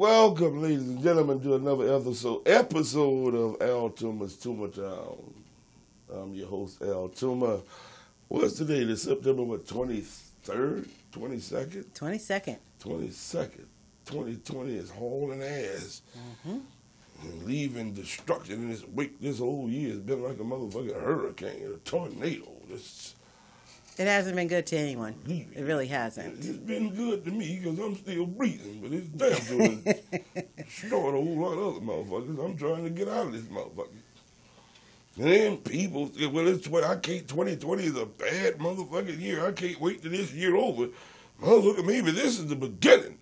Welcome, ladies and gentlemen, to another episode episode of Al Tuma's Tuma Town. I'm your host, Al Tuma. What's today? The September what, 23rd, 22nd? 22nd. 22nd. 2020 is hauling ass. Mm-hmm. And leaving destruction in this wake this whole year has been like a motherfucking hurricane, a tornado. Just It hasn't been good to anyone. It really hasn't. It's been good to me because I'm still breathing, but it's damn sure destroyed a whole lot of other motherfuckers. I'm trying to get out of this motherfucker. And then people say, well, it's what I can't, 2020 is a bad motherfucking year. I can't wait till this year over. Motherfucker, maybe this is the beginning.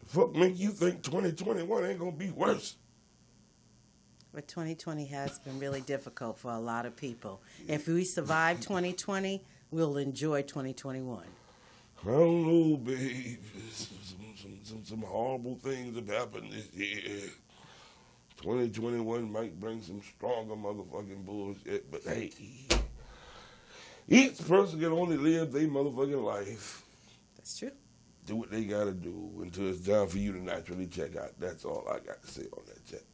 The fuck make you think 2021 ain't gonna be worse? But 2020 has been really difficult for a lot of people. If we survive 2020, we'll enjoy 2021. I don't know, babe. Some, some, some, some horrible things have happened this year. 2021 might bring some stronger motherfucking bullshit, but hey, each person can only live their motherfucking life. That's true. Do what they gotta do until it's time for you to naturally check out. That's all I got to say on that check.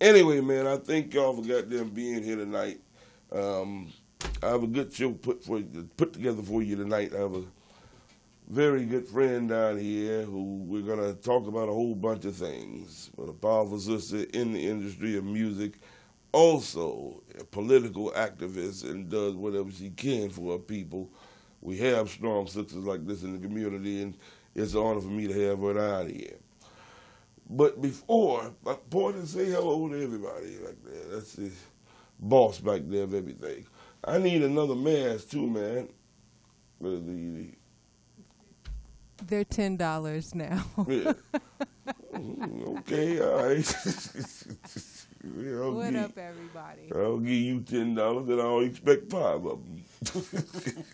Anyway, man, I thank y'all for goddamn being here tonight. Um, I have a good show put for put together for you tonight. I have a very good friend down here who we're gonna talk about a whole bunch of things. But a powerful sister in the industry of music, also a political activist and does whatever she can for her people. We have strong sisters like this in the community, and it's an honor for me to have her down here. But before, I point and say hello to everybody like that. That's the boss back there of everything. I need another mask too, man. The, the, They're $10 now. yeah. Mm, okay, all right. Yeah, what give- up, everybody? I'll give you ten dollars, and I'll expect five of them.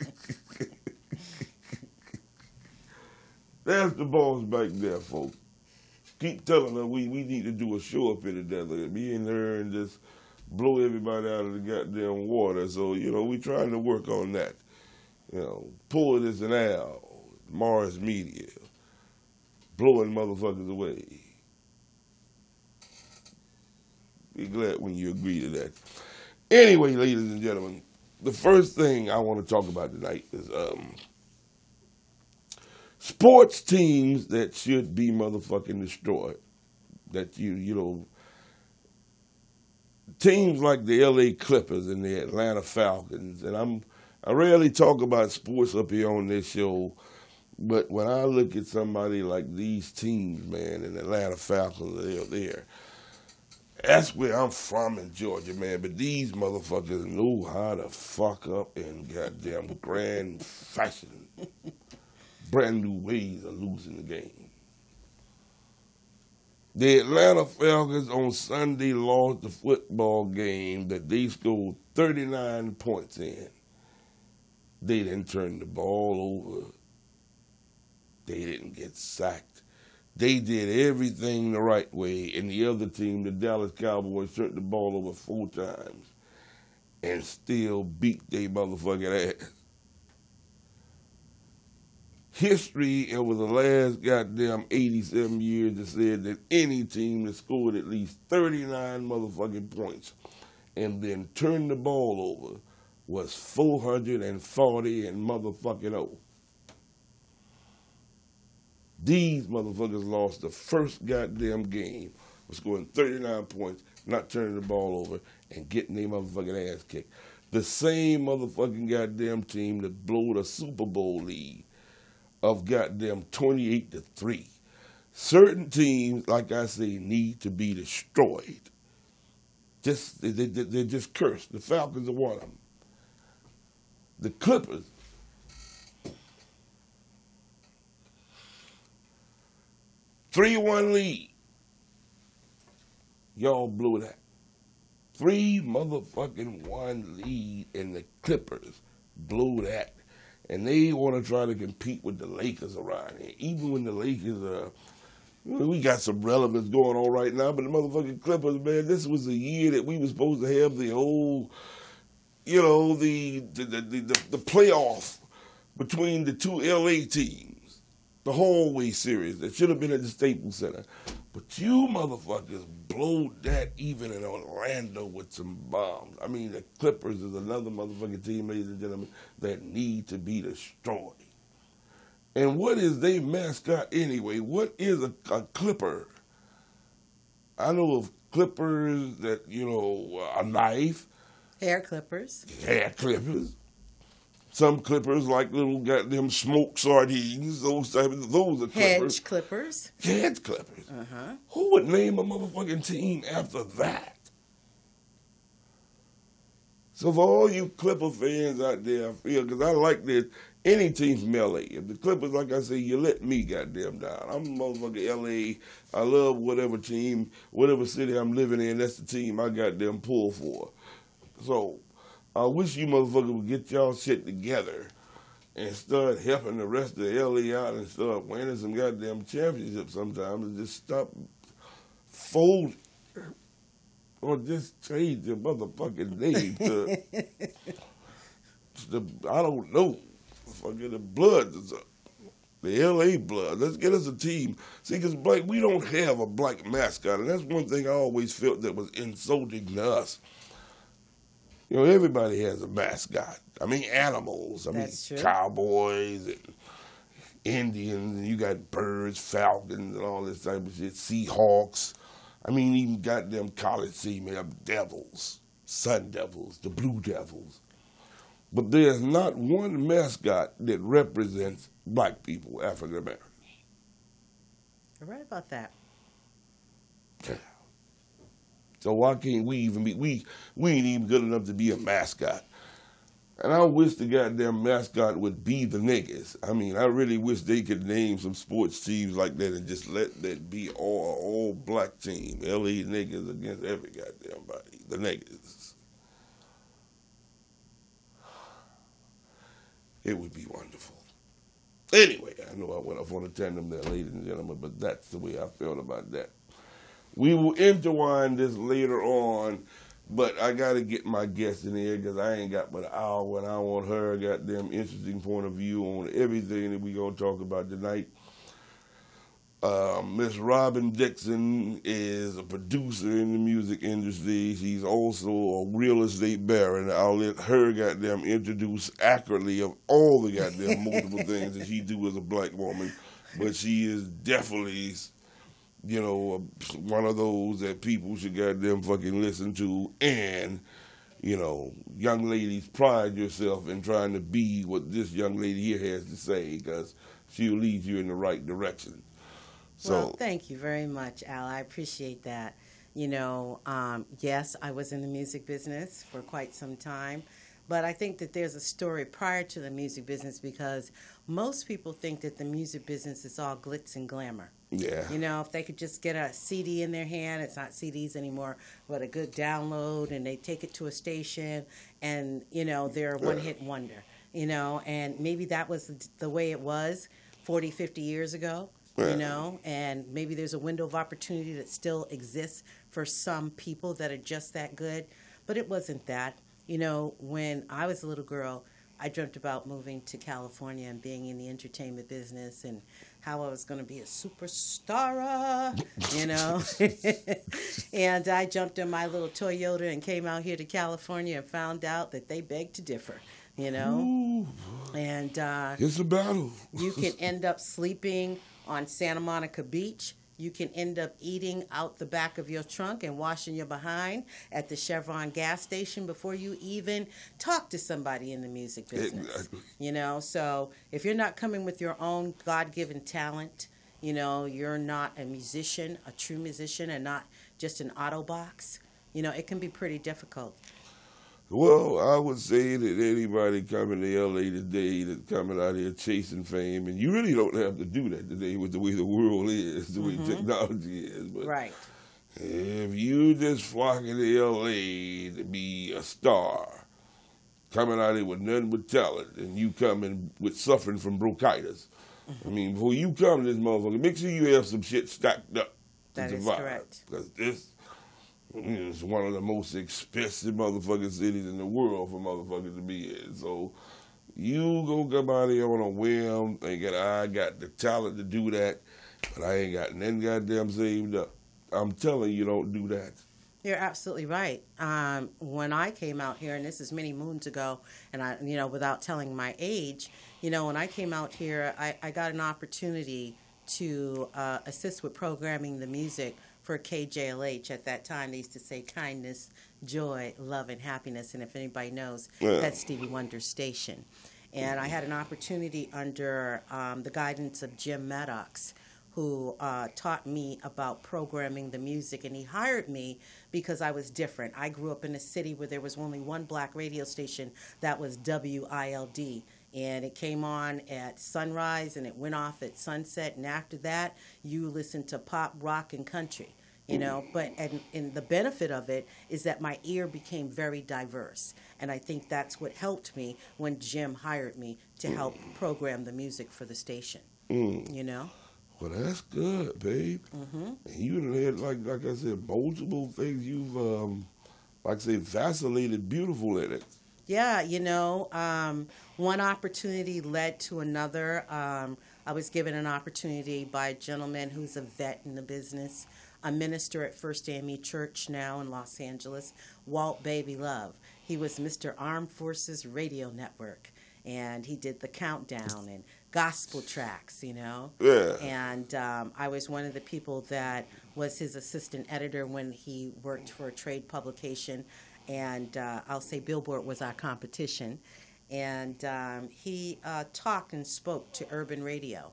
That's the boss back there, folks. Keep telling her we, we need to do a show up here together. Me and her and just blow everybody out of the goddamn water. So, you know, we trying to work on that. You know, pull this and out. Morris Media. Blowing motherfuckers away. Be glad when you agree to that. Anyway, ladies and gentlemen, the first thing I want to talk about tonight is um, sports teams that should be motherfucking destroyed. That you you know teams like the LA Clippers and the Atlanta Falcons, and I'm I rarely talk about sports up here on this show, But when I look at somebody like these teams, man, and the Atlanta Falcons, they're there. That's where I'm from in Georgia, man. But these motherfuckers know how to fuck up in goddamn grand fashion. Brand new ways of losing the game. The Atlanta Falcons on Sunday lost the football game that they scored 39 points in. They didn't turn the ball over. They didn't get sacked. They did everything the right way, and the other team, the Dallas Cowboys, turned the ball over four times and still beat they motherfucking ass. History over the last goddamn 87 years that said that any team that scored at least 39 motherfucking points and then turned the ball over was 440 and motherfucking 0. These motherfuckers lost the first goddamn game of scoring 39 points, not turning the ball over, and getting their motherfucking ass kicked. The same motherfucking goddamn team that blew the Super Bowl lead of goddamn 28 to 3. Certain teams, like I say, need to be destroyed. Just they, they, they're just cursed. The Falcons are one of them. The Clippers Three one lead. Y'all blew that. Three motherfucking one lead, and the Clippers blew that. And they want to try to compete with the Lakers around here. Even when the Lakers are, we got some relevance going on right now, but the motherfucking Clippers, man, this was the year that we were supposed to have the whole, you know, the the the, the, the playoff between the two LA teams the hallway series that should have been at the Staples Center. But you motherfuckers blowed that even in Orlando with some bombs. I mean, the Clippers is another motherfucking team, ladies and gentlemen, that need to be destroyed. And what is their mascot anyway? What is a, a Clipper? I know of Clippers that, you know, a knife. Hair clippers. Hair clippers. Some clippers like little goddamn smoke sardines. Those type of, those are clippers. Hedge clippers. Hedge clippers. Uh-huh. Who would name a motherfucking team after that? So for all you Clipper fans out there, I feel because I like this. Any team from LA. If the Clippers, like I say, you let me goddamn down. I'm motherfucking LA. I love whatever team, whatever city I'm living in. That's the team I goddamn pull for. So I wish you motherfuckers would get y'all shit together and start helping the rest of the LA out and start winning some goddamn championships sometimes and just stop folding or just change your motherfucking name to, to the, I don't know, fucking the blood. The LA blood. Let's get us a team. See, because black, we don't have a black mascot, and that's one thing I always felt that was insulting to us. You know, everybody has a mascot. I mean, animals. I That's mean, true. cowboys and Indians, and you got birds, falcons, and all this type of shit. Seahawks. I mean, even goddamn college team have devils, sun devils, the blue devils. But there's not one mascot that represents black people, African Americans. You're right about that. So why can't we even be we we ain't even good enough to be a mascot. And I wish the goddamn mascot would be the niggas. I mean, I really wish they could name some sports teams like that and just let that be all all black team. LA niggas against every goddamn body. The niggas. It would be wonderful. Anyway, I know I went off on a tandem there, ladies and gentlemen, but that's the way I felt about that. We will intertwine this later on, but I got to get my guest in here because I ain't got but an hour, and I want her a goddamn interesting point of view on everything that we gonna talk about tonight. Uh, Miss Robin Dixon is a producer in the music industry. She's also a real estate baron. I'll let her goddamn introduce accurately of all the goddamn multiple things that she do as a black woman. But she is definitely you know, one of those that people should goddamn fucking listen to. And, you know, young ladies, pride yourself in trying to be what this young lady here has to say because she'll lead you in the right direction. So well, thank you very much, Al. I appreciate that. You know, um, yes, I was in the music business for quite some time, but I think that there's a story prior to the music business because most people think that the music business is all glitz and glamour. Yeah, You know, if they could just get a CD in their hand, it's not CDs anymore, but a good download, and they take it to a station, and, you know, they're a one hit wonder, you know, and maybe that was the- way it was 40, 50 years ago, Yeah. you know, and maybe there's a window of opportunity that still exists for some people that are just that good, but it wasn't that. You know, when I was a little girl, I dreamt about moving to California and being in the entertainment business and how I was going to be a superstar, you know. and I jumped in my little Toyota and came out here to California and found out that they beg to differ, you know. Ooh, And uh, it's a battle. you can end up sleeping on Santa Monica Beach. You can end up eating out the back of your trunk and washing your behind at the Chevron gas station before you even talk to somebody in the music uh, business. Exactly. You know, so if you're not coming with your own God given talent, you know, you're not a musician, a true musician, and not just an auto box, you know, it can be pretty difficult. Well, I would say that anybody coming to LA today that's coming out here chasing fame, and you really don't have to do that today with the way the world is, the way mm-hmm. technology is. But Right. if you just flocking to LA to be a star, coming out here with nothing but talent, and you coming with suffering from bronchitis, I mean, before you come to this motherfucker, make sure you have some shit stacked up to That is survive. correct. Because this is one of the most expensive motherfucking cities in the world for motherfuckers to be in. So you come out here on a whim thinking I got the talent to do that, but I ain't got nothing goddamn saved up. I'm telling you, don't do that. You're absolutely right. Um, when I came out here, and this is many moons ago, and I, you know, without telling my age, you know, when I came out here, I, I got an opportunity to uh, assist with programming the music for KJLH. At that time, they used to say kindness, joy, love, and happiness. And if anybody knows, Yeah. that's Stevie Wonder station. And I had an opportunity under um, the guidance of Jim Maddox, who uh, taught me about programming the music. And he hired me because I was different. I grew up in a city where there was only one black radio station that was WILD. And it came on at sunrise and it went off at sunset. And after that, you listened to pop, rock, and country. You know, but and, and the benefit of it is that my ear became very diverse, and I think that's what helped me when Jim hired me to help program the music for the station. Mm. You know, Well, that's good, babe. mm-hmm. You had like like I said, multiple things. You've um, like I say, vacillated beautiful in it. Yeah, you know, um, one opportunity led to another. Um, I was given an opportunity by a gentleman who's a vet in the business, a minister at First AME Church now in Los Angeles, Walt Baby Love. He was Mr. Armed Forces Radio Network, and he did the countdown and gospel tracks, you know. Yeah. And um, I was one of the people that was his assistant editor when he worked for a trade publication. And uh, I'll say Billboard was our competition. And um, he uh, talked and spoke to urban radio.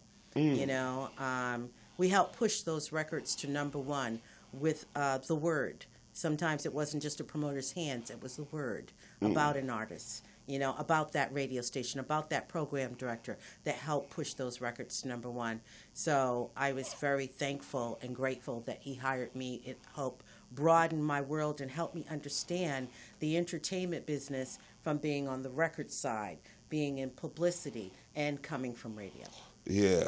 You know, um, we helped push those records to number one with uh, the word. Sometimes it wasn't just a promoter's hands, it was the word about an artist, you know, about that radio station, about that program director that helped push those records to number one. So I was very thankful and grateful that he hired me. It helped broaden my world and help me understand the entertainment business from being on the record side, being in publicity, and coming from radio. Yeah.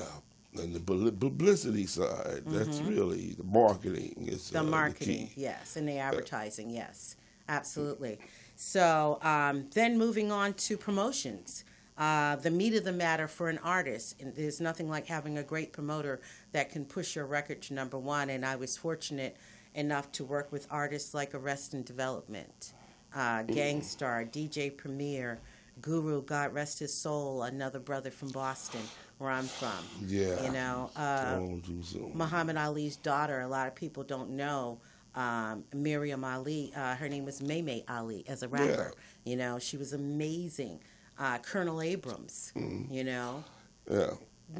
And the publicity side, that's really the marketing. Is, Mm-hmm. The uh, marketing, key. yes, and the advertising, yes, absolutely. So um, then moving on to promotions. Uh, the meat of the matter for an artist, and there's nothing like having a great promoter that can push your record to number one. And I was fortunate enough to work with artists like Arrested Development, uh, Gang Starr, DJ Premier, Guru, God rest his soul, another brother from Boston, where I'm from. Yeah. You know, uh, soon. Muhammad Ali's daughter. A lot of people don't know um, Miriam Ali. Uh, her name was Maymay Ali as a rapper. Yeah. You know, she was amazing. Uh, Colonel Abrams. Mm-hmm. You know, Yeah.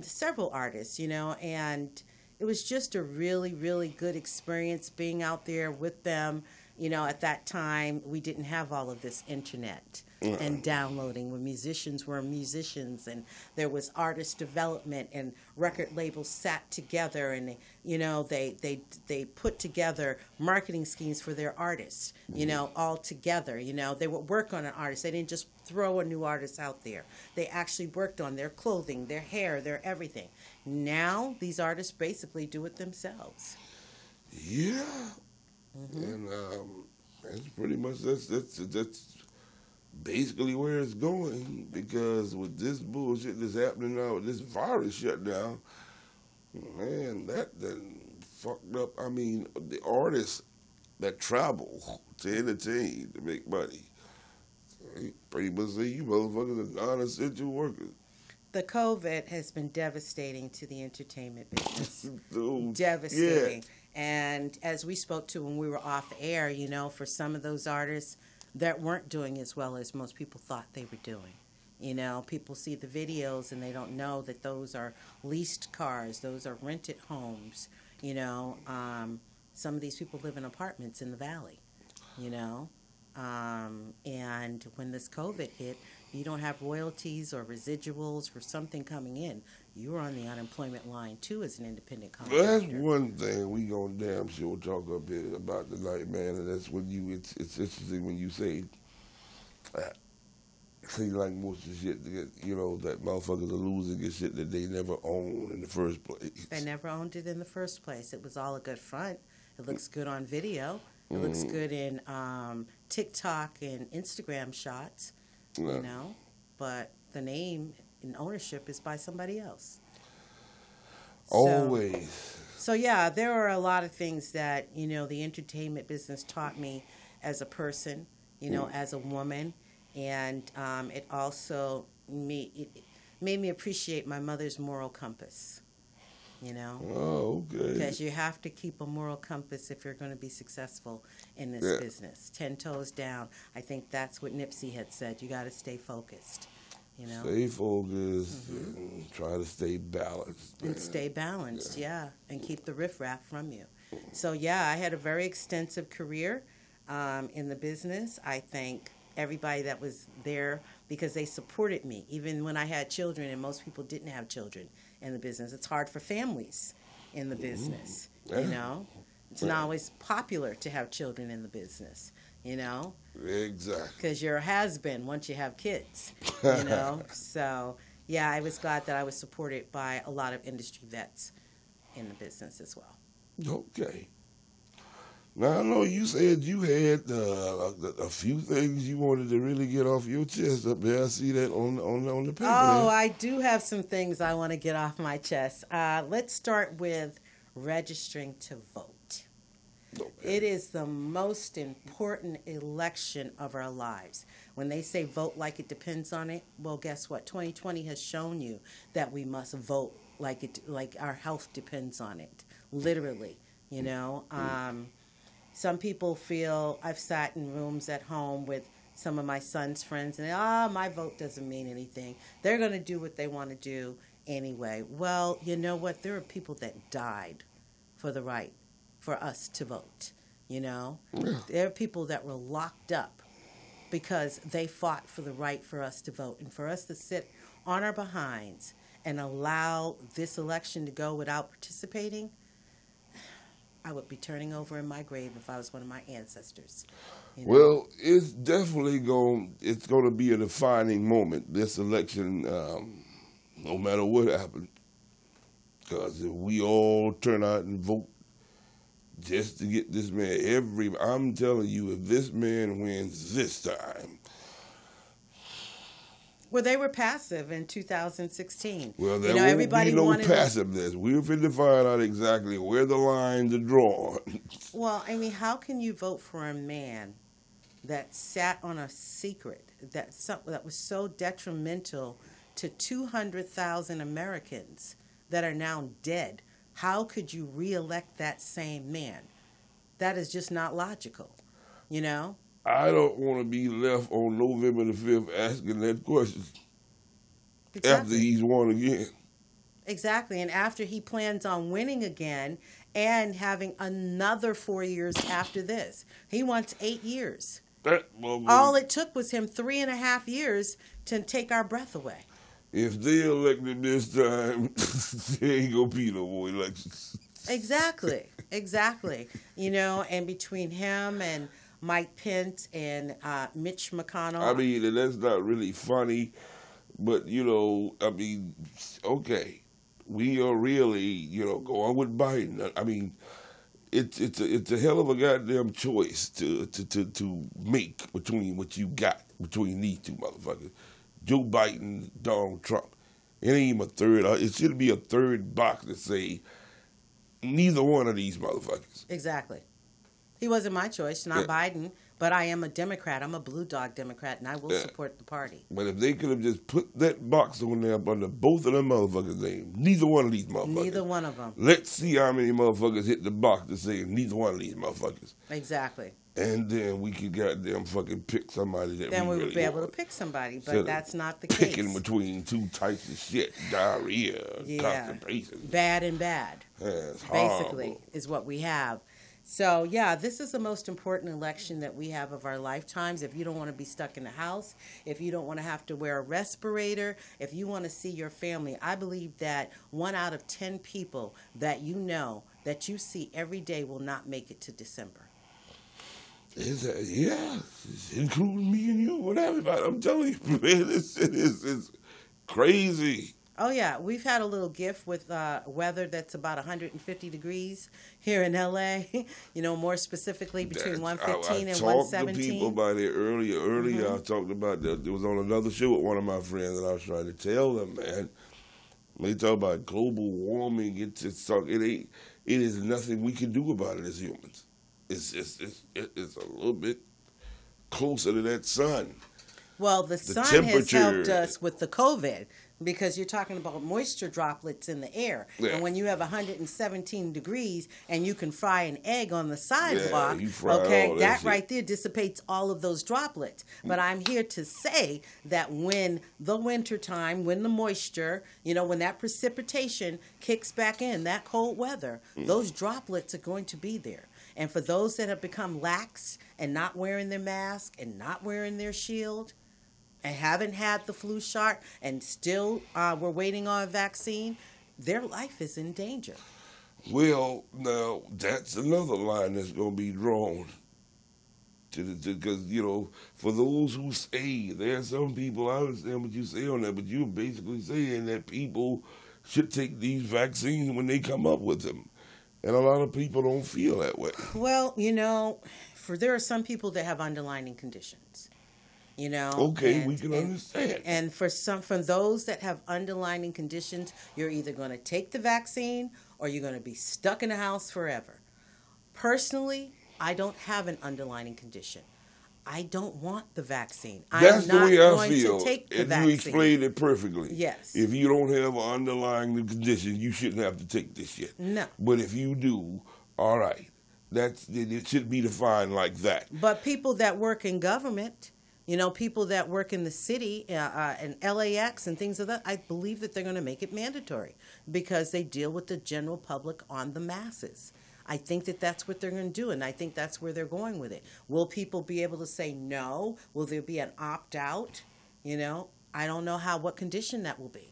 several artists, you know, and it was just a really, really good experience being out there with them. You know, at that time, we didn't have all of this internet and downloading when musicians were musicians and there was artist development and record labels sat together and they, you know they they they put together marketing schemes for their artists you mm-hmm. know all together you know. They would work on an artist. They didn't just throw a new artist out there they actually worked on their clothing their hair their everything now these artists basically do it themselves Yeah. And um, that's pretty much that's that's that's basically where it's going because with this bullshit that's happening now with this virus shutdown, man, that that fucked up. I mean, the artists that travel to entertain to make money. Pretty much say you motherfuckers are non-essential workers. the covid has been devastating to the entertainment business devastating. And as we spoke to when we were off air, you know, for some of those artists that weren't doing as well as most people thought they were doing. You know, people see the videos and they don't know that those are leased cars, those are rented homes. You know, um, some of these people live in apartments in the valley. You know, um, and when this COVID hit, you don't have royalties or residuals or something coming in. You're on the unemployment line too as an independent Well, that's one thing we gonna damn sure talk up here about tonight, man. And that's when you it's it's interesting when you say that. Seems like most of the shit that you know that motherfuckers are losing shit that they never owned in the first place. They never owned it in the first place. It was all a good front. It looks good on video. It looks good in um, TikTok and Instagram shots, Yeah. you know. But the name and ownership is by somebody else. Always. So yeah, there are a lot of things that you know the entertainment business taught me as a person, you know, as a woman, and um, it also me it made me appreciate my mother's moral compass. You know, Oh, okay. because you have to keep a moral compass if you're going to be successful in this Yeah. business. Ten toes down. I think that's what Nipsey had said. You got to stay focused. You know. Stay focused and try to stay balanced. and stay balanced, yeah. and keep the riffraff from you. So yeah, I had a very extensive career um, in the business. I thank everybody that was there because they supported me, even when I had children, and most people didn't have children in the business. It's hard for families in the mm-hmm. business, Yeah. you know. It's Yeah. not always popular to have children in the business, you know Exactly. because you're a has been once you have kids, you know. so yeah, I was glad that I was supported by a lot of industry vets in the business as well. Okay. Now I know you said you had uh, a, a few things you wanted to really get off your chest up there. I see that on on on the paper. Oh, there. I do have some things I want to get off my chest. Uh, let's start with registering to vote. It is the most important election of our lives. When they say vote like it depends on it, well, guess what? 2020 has shown you that we must vote like it, like our health depends on it, literally. You know, um, some people feel I've sat in rooms at home with some of my son's friends, and ah, my vote doesn't mean anything. They're going to do what they want to do anyway. Well, you know what? There are people that died for the right for us to vote. You know, Yeah. there are people that were locked up because they fought for the right for us to vote, and for us to sit on our behinds and allow this election to go without participating. I would be turning over in my grave if I was one of my ancestors. you know? Well, it's definitely going. It's going to be a defining moment. This election, um, no matter what happens, because if we all turn out and vote just to get this man, every I'm telling you, if this man wins this time, Well, they were passive in 2016. well, there you know, everybody be no wanted. passiveness. We're going to find out exactly where the lines are drawn. Well, I mean, how can you vote for a man that sat on a secret that some, that was so detrimental to 200,000 Americans that are now dead? How could you reelect that same man? That is just not logical. You know? I don't want to be left on November the fifth asking that question after he's won again. Exactly. And after he plans on winning again and having another four years after this, he wants eight years. That motherfucker- All it took was him three and a half years to take our breath away. if they elect him this time, there ain't gonna be no more elections. Exactly. exactly. You know, and between him and Mike Pence and uh, Mitch McConnell. I mean, and that's not really funny, but you know, I mean, okay, we are really, you know, going with Biden. I mean, it's it's a, it's a hell of a goddamn choice to to to to make between what you got between these two motherfuckers, Joe Biden, Donald Trump. It ain't even a third. uh, It should be a third box to say neither one of these motherfuckers. Exactly. He wasn't my choice, not Yeah. Biden, but I am a Democrat. I'm a blue dog Democrat, and I will Yeah. support the party. But if they could have just put that box on there under both of them motherfuckers' names, neither one of these motherfuckers. Neither one of them. Let's see how many motherfuckers hit the box to say neither one of these motherfuckers. Exactly. And then we could goddamn fucking pick somebody that Then we we really would be able to pick somebody, but of that's not the Picking case. Picking between two types of shit, diarrhea, Yeah. constipation. Bad and bad. That's basically is what we have. So yeah, this is the most important election that we have of our lifetimes. If you don't want to be stuck in the house, if you don't want to have to wear a respirator, if you want to see your family, I believe that one out of ten people that you know that you see every day will not make it to December. Is that, yeah, including me and you and everybody. I'm telling you, man, this is crazy. Oh yeah, we've had a little gift with uh, weather that's about 150 degrees here in LA. you know, more specifically between That- 115 I, I and talked to people about it earlier. Earlier, Mm-hmm. I talked about that. It was on another show with one of my friends, and I was trying to tell them, man. They talk about global warming. It's it's talk- it ain't. It is nothing we can do about it as humans. It's just it's, it's a little bit closer to that sun. Well, the, sun has helped us with the COVID because you're talking about moisture droplets in the air. Yeah. And when you have 117 degrees and you can fry an egg on the sidewalk, fry okay, that that right there dissipates all of those droplets. But I'm here to say that when the winter time, when the moisture, you know, when that precipitation kicks back in, that cold weather, Mm. those droplets are going to be there. And for those that have become lax and not wearing their mask and not wearing their shield, and haven't had the flu shot and still uh, we're waiting on a vaccine, their life is in danger. Well, now that's another line that's going to be drawn. Because you know, for those who say there are some people, I understand what you say on that, but you're basically saying that people should take these vaccines when they come up with them, and a lot of people don't feel that way. Well, you know, for there are some people that have underlying conditions. You know. Okay, and- we can and- understand. And for some, for those that have underlying conditions, you're either going to take the vaccine or you're going to be stuck in the house forever. Personally, I don't have an underlying condition. I don't want the vaccine. That's I'm the not way I going feel, to take the and vaccine. you explained it perfectly. Yes. If you don't have an underlying condition, you shouldn't have to take this shit. No. But if you do, all right, that's it should be defined like that. But people that work in government, you know, people that work in the city uh, uh, and LAX and things of that, I believe that they're going to make it mandatory because they deal with the general public on the masses. I think that that's what they're going to do, and I think that's where they're going with it. Will people be able to say no? Will there be an opt out? You know, I don't know how what condition that will be.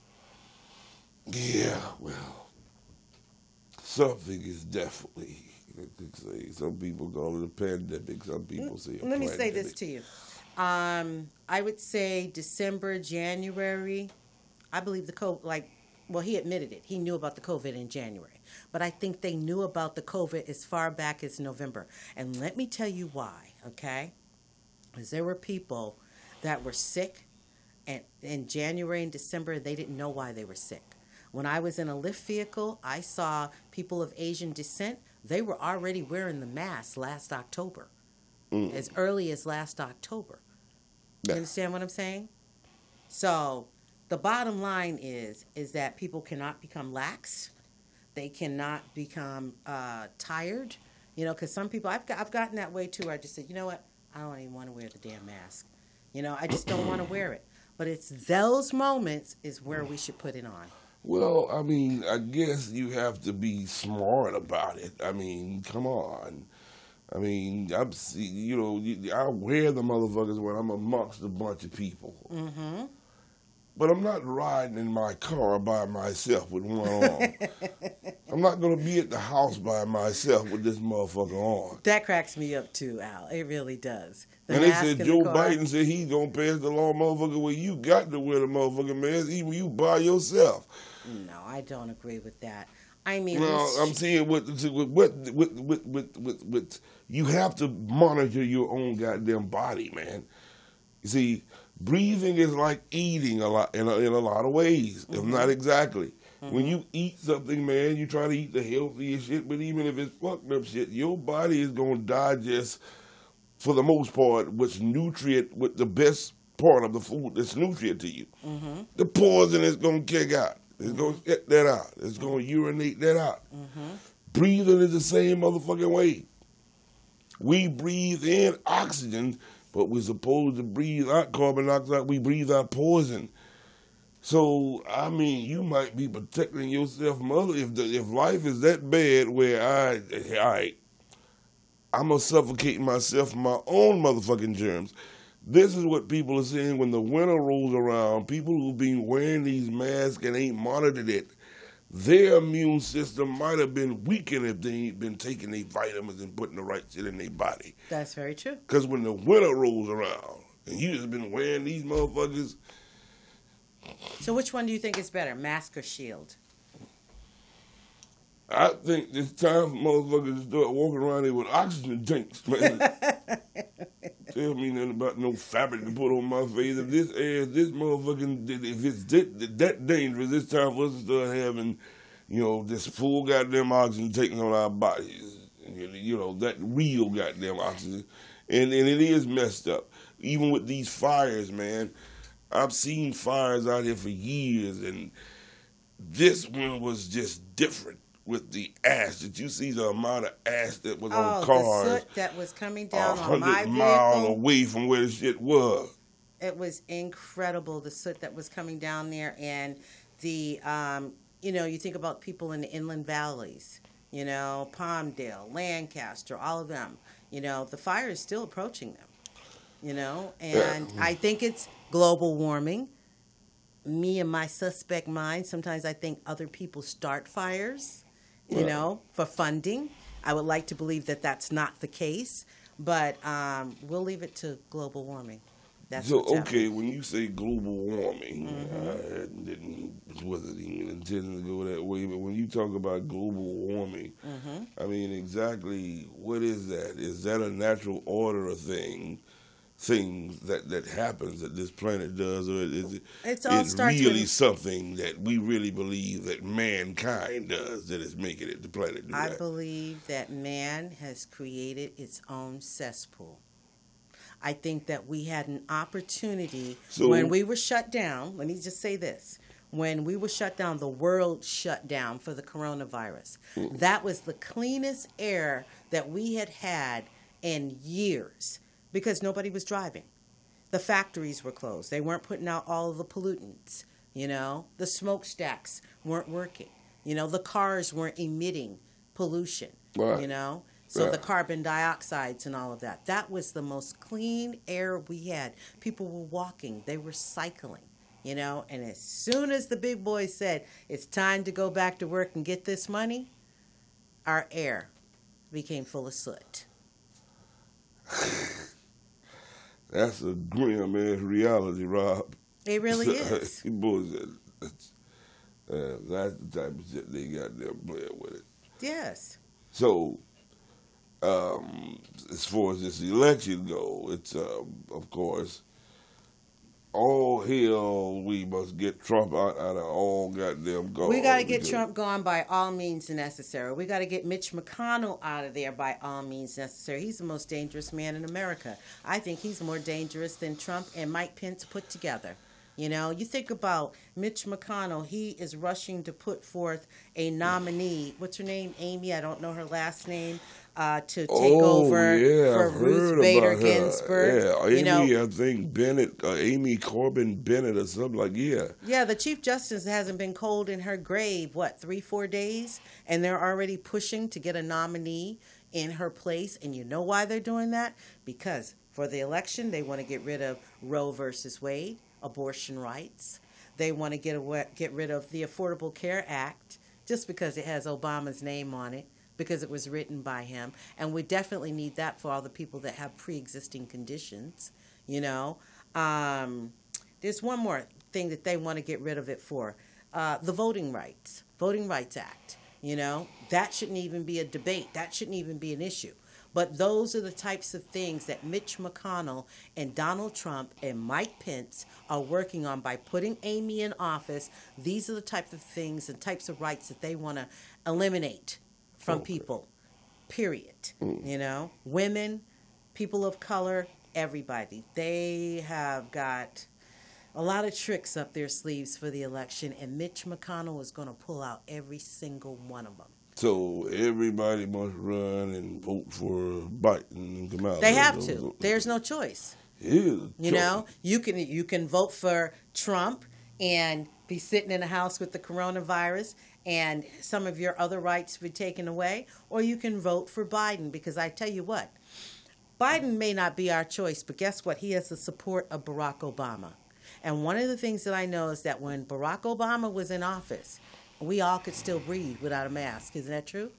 Yeah, well, something is definitely. Some people call it a pandemic. Some people say. A Let me say this to you. Um, I would say December, January. I believe the COVID, like, well, he admitted it. He knew about the COVID in January. But I think they knew about the COVID as far back as November. And let me tell you why, okay? Because there were people that were sick and in January and December, they didn't know why they were sick. When I was in a Lyft vehicle, I saw people of Asian descent. They were already wearing the mask last October, as early as last October. You understand what I'm saying? So, the bottom line is is that people cannot become lax. They cannot become uh, tired. You know, because some people I've got, I've gotten that way too. Where I just said, you know what, I don't even want to wear the damn mask. You know, I just don't want to wear it. But it's those moments is where we should put it on. Well, I mean, I guess you have to be smart about it. I mean, come on. I mean, I'm see, you know, I wear the motherfuckers when I'm amongst a bunch of people. Mm-hmm. But I'm not riding in my car by myself with one arm. I'm not gonna be at the house by myself with this motherfucker on. That cracks me up too, Al. It really does. The and they said in the Joe Biden said he's gonna pass the law, motherfucker. Well, you got to wear the motherfucking mask, even you by yourself. No, I don't agree with that. I mean, Well, I'm saying with with with with with with, with, with you have to monitor your own goddamn body, man. You see, breathing is like eating a lot in a, in a lot of ways, if not exactly. When you eat something, man, you try to eat the healthiest shit, but even if it's fucked up shit, your body is gonna digest for the most part what's nutrient with the best part of the food that's nutrient to you. Mm-hmm. The poison is gonna kick out. It's gonna get that out. It's gonna urinate that out. Breathing is the same motherfucking way. We breathe in oxygen, but we're supposed to breathe out carbon dioxide. We breathe out poison. So I mean, you might be protecting yourself, mother. If the, if life is that bad, where I, I'm gonna suffocate myself my own motherfucking germs. This is what people are saying when the winter rolls around. People who've been wearing these masks and ain't monitored it, their immune system might have been weakened if they ain't been taking their vitamins and putting the right shit in their body. that's very true. Because when the winter rolls around and you just been wearing these motherfuckers, So, which one do you think is better, mask or shield? I think it's time for motherfuckers to start walking around here with oxygen tanks, man. Tell me nothing about no fabric to put on my face. If this air, this motherfucking, if it's that, that dangerous, it's time for us to start having, you know, this full goddamn oxygen taken on our bodies. You know, that real goddamn oxygen. And, and it is messed up. Even with these fires, man. I've seen fires out here for years, and this one was just different with the ash. Did you see the amount of ash that was Oh, on the cars? soot that was coming down on my vehicle. away from where the shit was. It was incredible the soot that was coming down there, and the um, you know you think about people in the inland valleys, you know Palmdale, Lancaster, all of them. You know the fire is still approaching them. You know, and I think it's global warming. Me and my suspect mind. Sometimes I think other people start fires. You Right. know, for funding. I would like to believe that that's not the case, but um, we'll leave it to global warming. That's so okay, happening. when you say global warming, Mm-hmm. I didn't wasn't even intending to go that way. But when you talk about global warming, Mm-hmm. I mean exactly what is that? Is that a natural order of thing? Things that, that happens that this planet does, or is it It's all it's really with- something that we really believe that mankind does that is making it the planet do I that? believe that man has created its own cesspool. I think that we had an opportunity So- when we were shut down. Let me just say this. When we were shut down, the world shut down for the coronavirus. Mm. That was the cleanest air that we had had in years because nobody was driving. The factories were closed. They weren't putting out all of the pollutants. You know, the smokestacks weren't working. You know, the cars weren't emitting pollution. Right. You know, so the carbon dioxides and all of that. That was the most clean air we had. People were walking, they were cycling. You know, and as soon as the big boys said it's time to go back to work and get this money, our air became full of soot. That's a grim ass reality, Rob. It really is. Bullshit. That's, uh, that's the type of shit they got there playing with it. yes. So, um, as far as this election go, it's um, of course all hell. We must get Trump out, out of all goddamn go. We got to get Trump gone by all means necessary. We got to get Mitch McConnell out of there by all means necessary. He's the most dangerous man in America. I think he's more dangerous than Trump and Mike Pence put together. You know, you think about Mitch McConnell, he is rushing to put forth a nominee. What's her name? Amy, I don't know her last name. Uh, to take oh, over yeah, for Ruth Bader. Ginsburg. Yeah, Amy, you know, I think Bennett, uh, Amy Corbin Bennett, or something like yeah. Yeah, the Chief Justice hasn't been cold in her grave, what, three, four days? And they're already pushing to get a nominee in her place. And you know why they're doing that? Because for the election, they want to get rid of Roe versus Wade, abortion rights. They want to get, away, get rid of the Affordable Care Act just because it has Obama's name on it, because it was written by him. And we definitely need that for all the people that have pre existing conditions, you know. Um, there's one more thing that they want to get rid of it for uh, the Voting Rights, Voting Rights Act. You know, that shouldn't even be a debate, that shouldn't even be an issue. But those are the types of things that Mitch McConnell and Donald Trump and Mike Pence are working on by putting Amy in office. These are the types of things and types of rights that they want to eliminate from people, period. Mm. You know, women, people of color, everybody. They have got a lot of tricks up their sleeves for the election, and Mitch McConnell is going to pull out every single one of them. So everybody must run and vote for Biden and Kamala. They have to. There's no choice. Yeah, You know, you can you can vote for Trump and be sitting in a house with the coronavirus and some of your other rights be taken away, or you can vote for Biden because I tell you what, Biden may not be our choice, but guess what? He has the support of Barack Obama. And one of the things that I know is that when Barack Obama was in office, we all could still breathe without a mask. Isn't that true?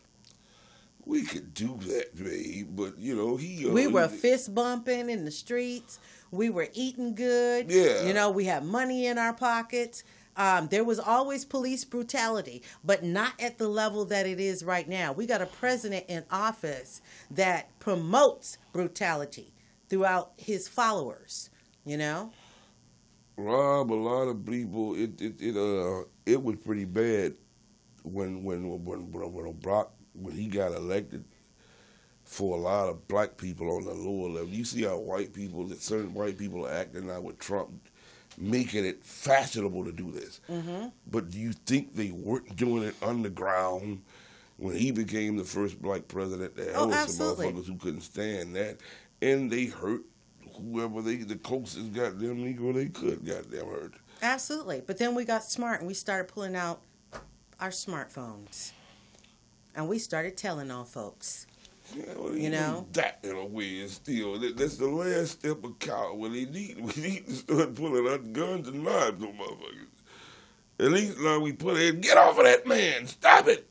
we could do that, babe. But you know, he. Uh, We were fist bumping in the streets. We were eating good. Yeah. You know, we had money in our pockets. Um, there was always police brutality, but not at the level that it is right now. We got a president in office that promotes brutality throughout his followers. You know? Rob, a lot of people. It it it uh it was pretty bad when when when when, Barack when he got elected for a lot of black people on the lower level. You see how white people, certain white people are acting now with Trump, making it fashionable to do this. Mm-hmm. But do you think they weren't doing it underground? When he became the first black president, there Oh, was some absolutely. motherfuckers who couldn't stand that, and they hurt whoever they the closest goddamn Negro they could goddamn hurt. Absolutely. But then we got smart and we started pulling out our smartphones. And we started telling on folks. Yeah, well, You know? that in a way is still that, that's the last step of cow. Well, they need we need to start pulling out guns and knives on motherfuckers. At least now we put in get off of that man, stop it.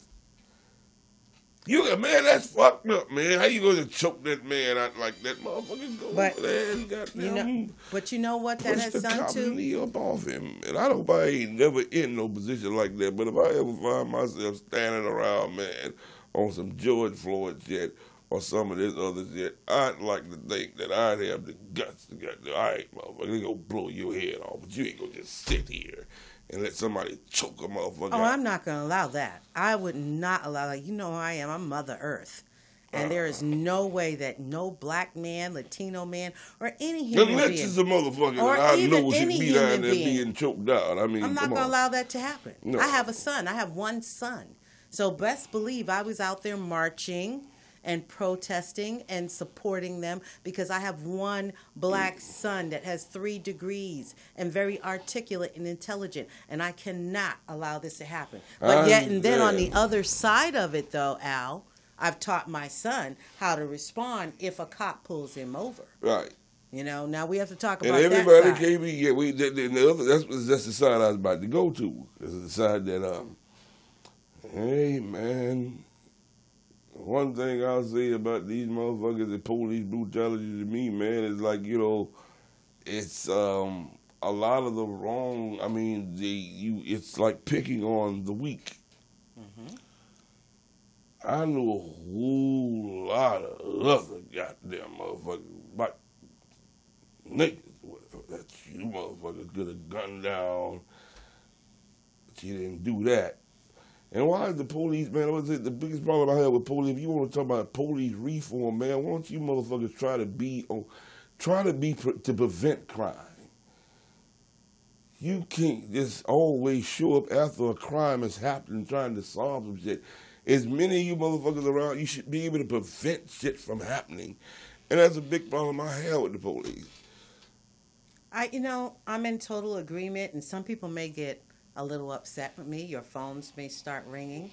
You got man, that's fucked up, man. How you gonna choke that man out like that, motherfucker? Go But, and goddamn You know, but you know what that has done to? up off him. And I don't I ain't never in no position like that. But if I ever find myself standing around, man, on some George Floyd shit or some of this other shit, I'd like to think that I'd have the guts to get all right, motherfucker, they gonna blow your head off, but you ain't gonna just sit here and let somebody choke a motherfucker Oh, out. I'm not going to allow that. I would not allow that. You know who I am. I'm Mother Earth. And there is uh-huh. no way that no black man, Latino man, or any human being. it's a motherfucker Or I even know any down human there being. being choked out. I mean, I'm not going to on. allow that to happen. No. I have a son. I have one son. So best believe I was out there marching and protesting and supporting them because I have one black son that has three degrees and very articulate and intelligent, and I cannot allow this to happen. But yet, and then on the other side of it, though, Al, I've taught my son how to respond if a cop pulls him over. Right. You know, now we have to talk And about everybody that side. can't be. Yeah, we. The, the, the other, that's that's the side I was about to go to. It's the side that um. Hey man, one thing I'll say about these motherfuckers that police brutality to me, man, is like you know, it's um a lot of the wrong. I mean, the you. It's like picking on the weak. I know a whole lot of other goddamn motherfuckers, but niggas, whatever, that you motherfuckers could have gunned down, but you didn't do that. And why is the police, man, what's it, the biggest problem I have with police, if you want to talk about police reform, man, why don't you motherfuckers try to be, on, try to be, to prevent crime. You can't just always show up after a crime has happened trying to solve some shit. As many of you motherfuckers around, you should be able to prevent shit from happening. And that's a big problem I have with the police. I, you know, I'm in total agreement, and some people may get a little upset with me. Your phones may start ringing.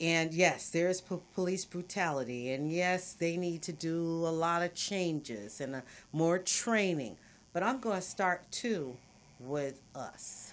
And yes, there is po- police brutality, and yes, they need to do a lot of changes and uh more training. But I'm going to start too with us.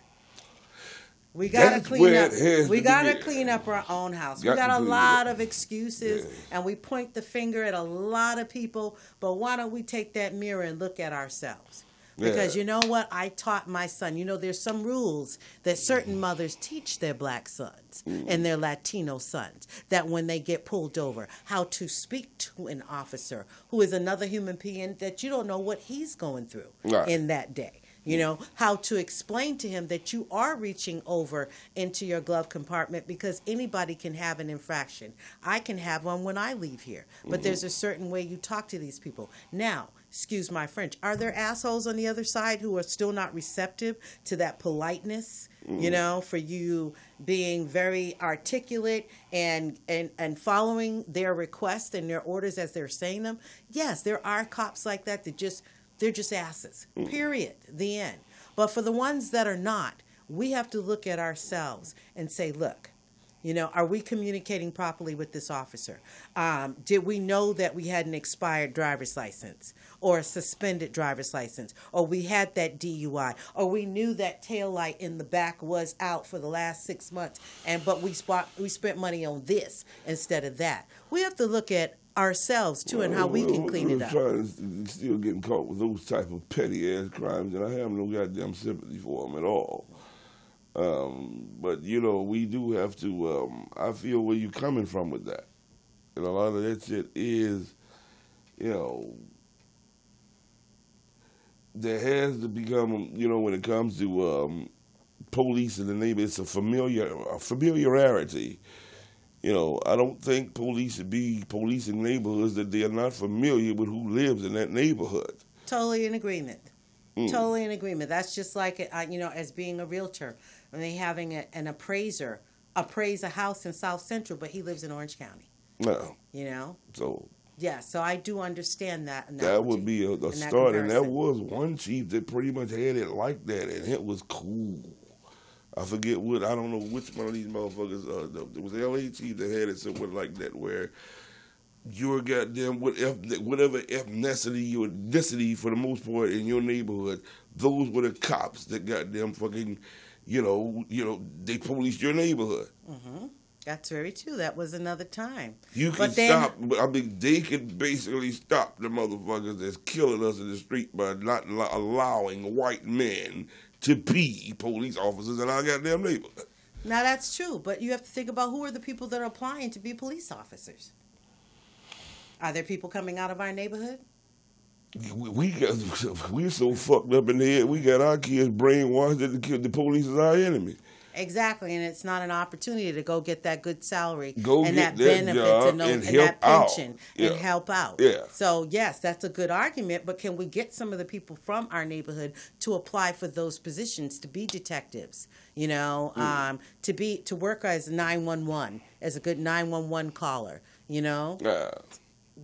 We gotta That's clean up. We gotta clean up our own house. Got we got a lot of excuses, Yeah. and we point the finger at a lot of people. But why don't we take that mirror and look at ourselves? Because Yeah. you know what? I taught my son. You know, there's some rules that certain mothers teach their black sons and mm-hmm. their Latino sons that when they get pulled over, how to speak to an officer who is another human being that you don't know what he's going through Right. in that day. You mm. know, how to explain to him that you are reaching over into your glove compartment because anybody can have an infraction. I can have one when I leave here, but mm-hmm. there's a certain way you talk to these people. Now, excuse my French, are there assholes on the other side who are still not receptive to that politeness? You mm. know, for you being very articulate and, and and following their requests and their orders as they're saying them. Yes, there are cops like that that just they're just asses. Mm. Period. The end. But for the ones that are not, we have to look at ourselves and say, look, you know, are we communicating properly with this officer? Um, did we know that we had an expired driver's license or a suspended driver's license, or we had that DUI, or we knew that tail light in the back was out for the last six months, and but we spot we spent money on this instead of that. We have to look at ourselves too and how we can clean it up. Trying still getting caught with those type of petty ass crimes, and I have no goddamn sympathy for them at all. Um, but you know, we do have to. Um, I feel where you're coming from with that, and a lot of that shit is, you know, there has to become. You know, when it comes to um, police in the neighborhood, it's a familiar a familiarity. You know, I don't think police should be policing neighborhoods that they are not familiar with who lives in that neighborhood. Totally in agreement. Mm. Totally in agreement. That's just like uh, you know, as being a realtor, when they having a, an appraiser appraise a house in South Central, but he lives in Orange County. No, You know, so yeah. So I do understand that. that would be a, a start, and that comparison. was one chief that pretty much had it like that, and it was cool. I forget what I don't know which one of these motherfuckers. Uh, the- it was the LA chief that had it somewhere like that, where your goddamn what whatever ethnicity your ethnicity for the most part in your neighborhood, those were the cops that goddamn fucking, you know, you know, they policed your neighborhood. Mm-hmm. That's very true. That was another time. You can But then- stop. I mean, they can basically stop the motherfuckers that's killing us in the street by not allowing white men to be police officers in our goddamn neighborhood. Now that's true, but you have to think about who are the people that are applying to be police officers. Are there people coming out of our neighborhood? We, we got we're so fucked up in the head. We got our kids brainwashed that the, kid- the police is our enemy. Exactly, and it's not an opportunity to go get that good salary Go and get that that benefits and, no, and and help that pension Yeah. and help out. Yeah. So yes, that's a good argument. But can we get some of the people from our neighborhood to apply for those positions to be detectives? You know, Mm. um, to be to work as nine one one as a good nine one one caller. You know, Uh,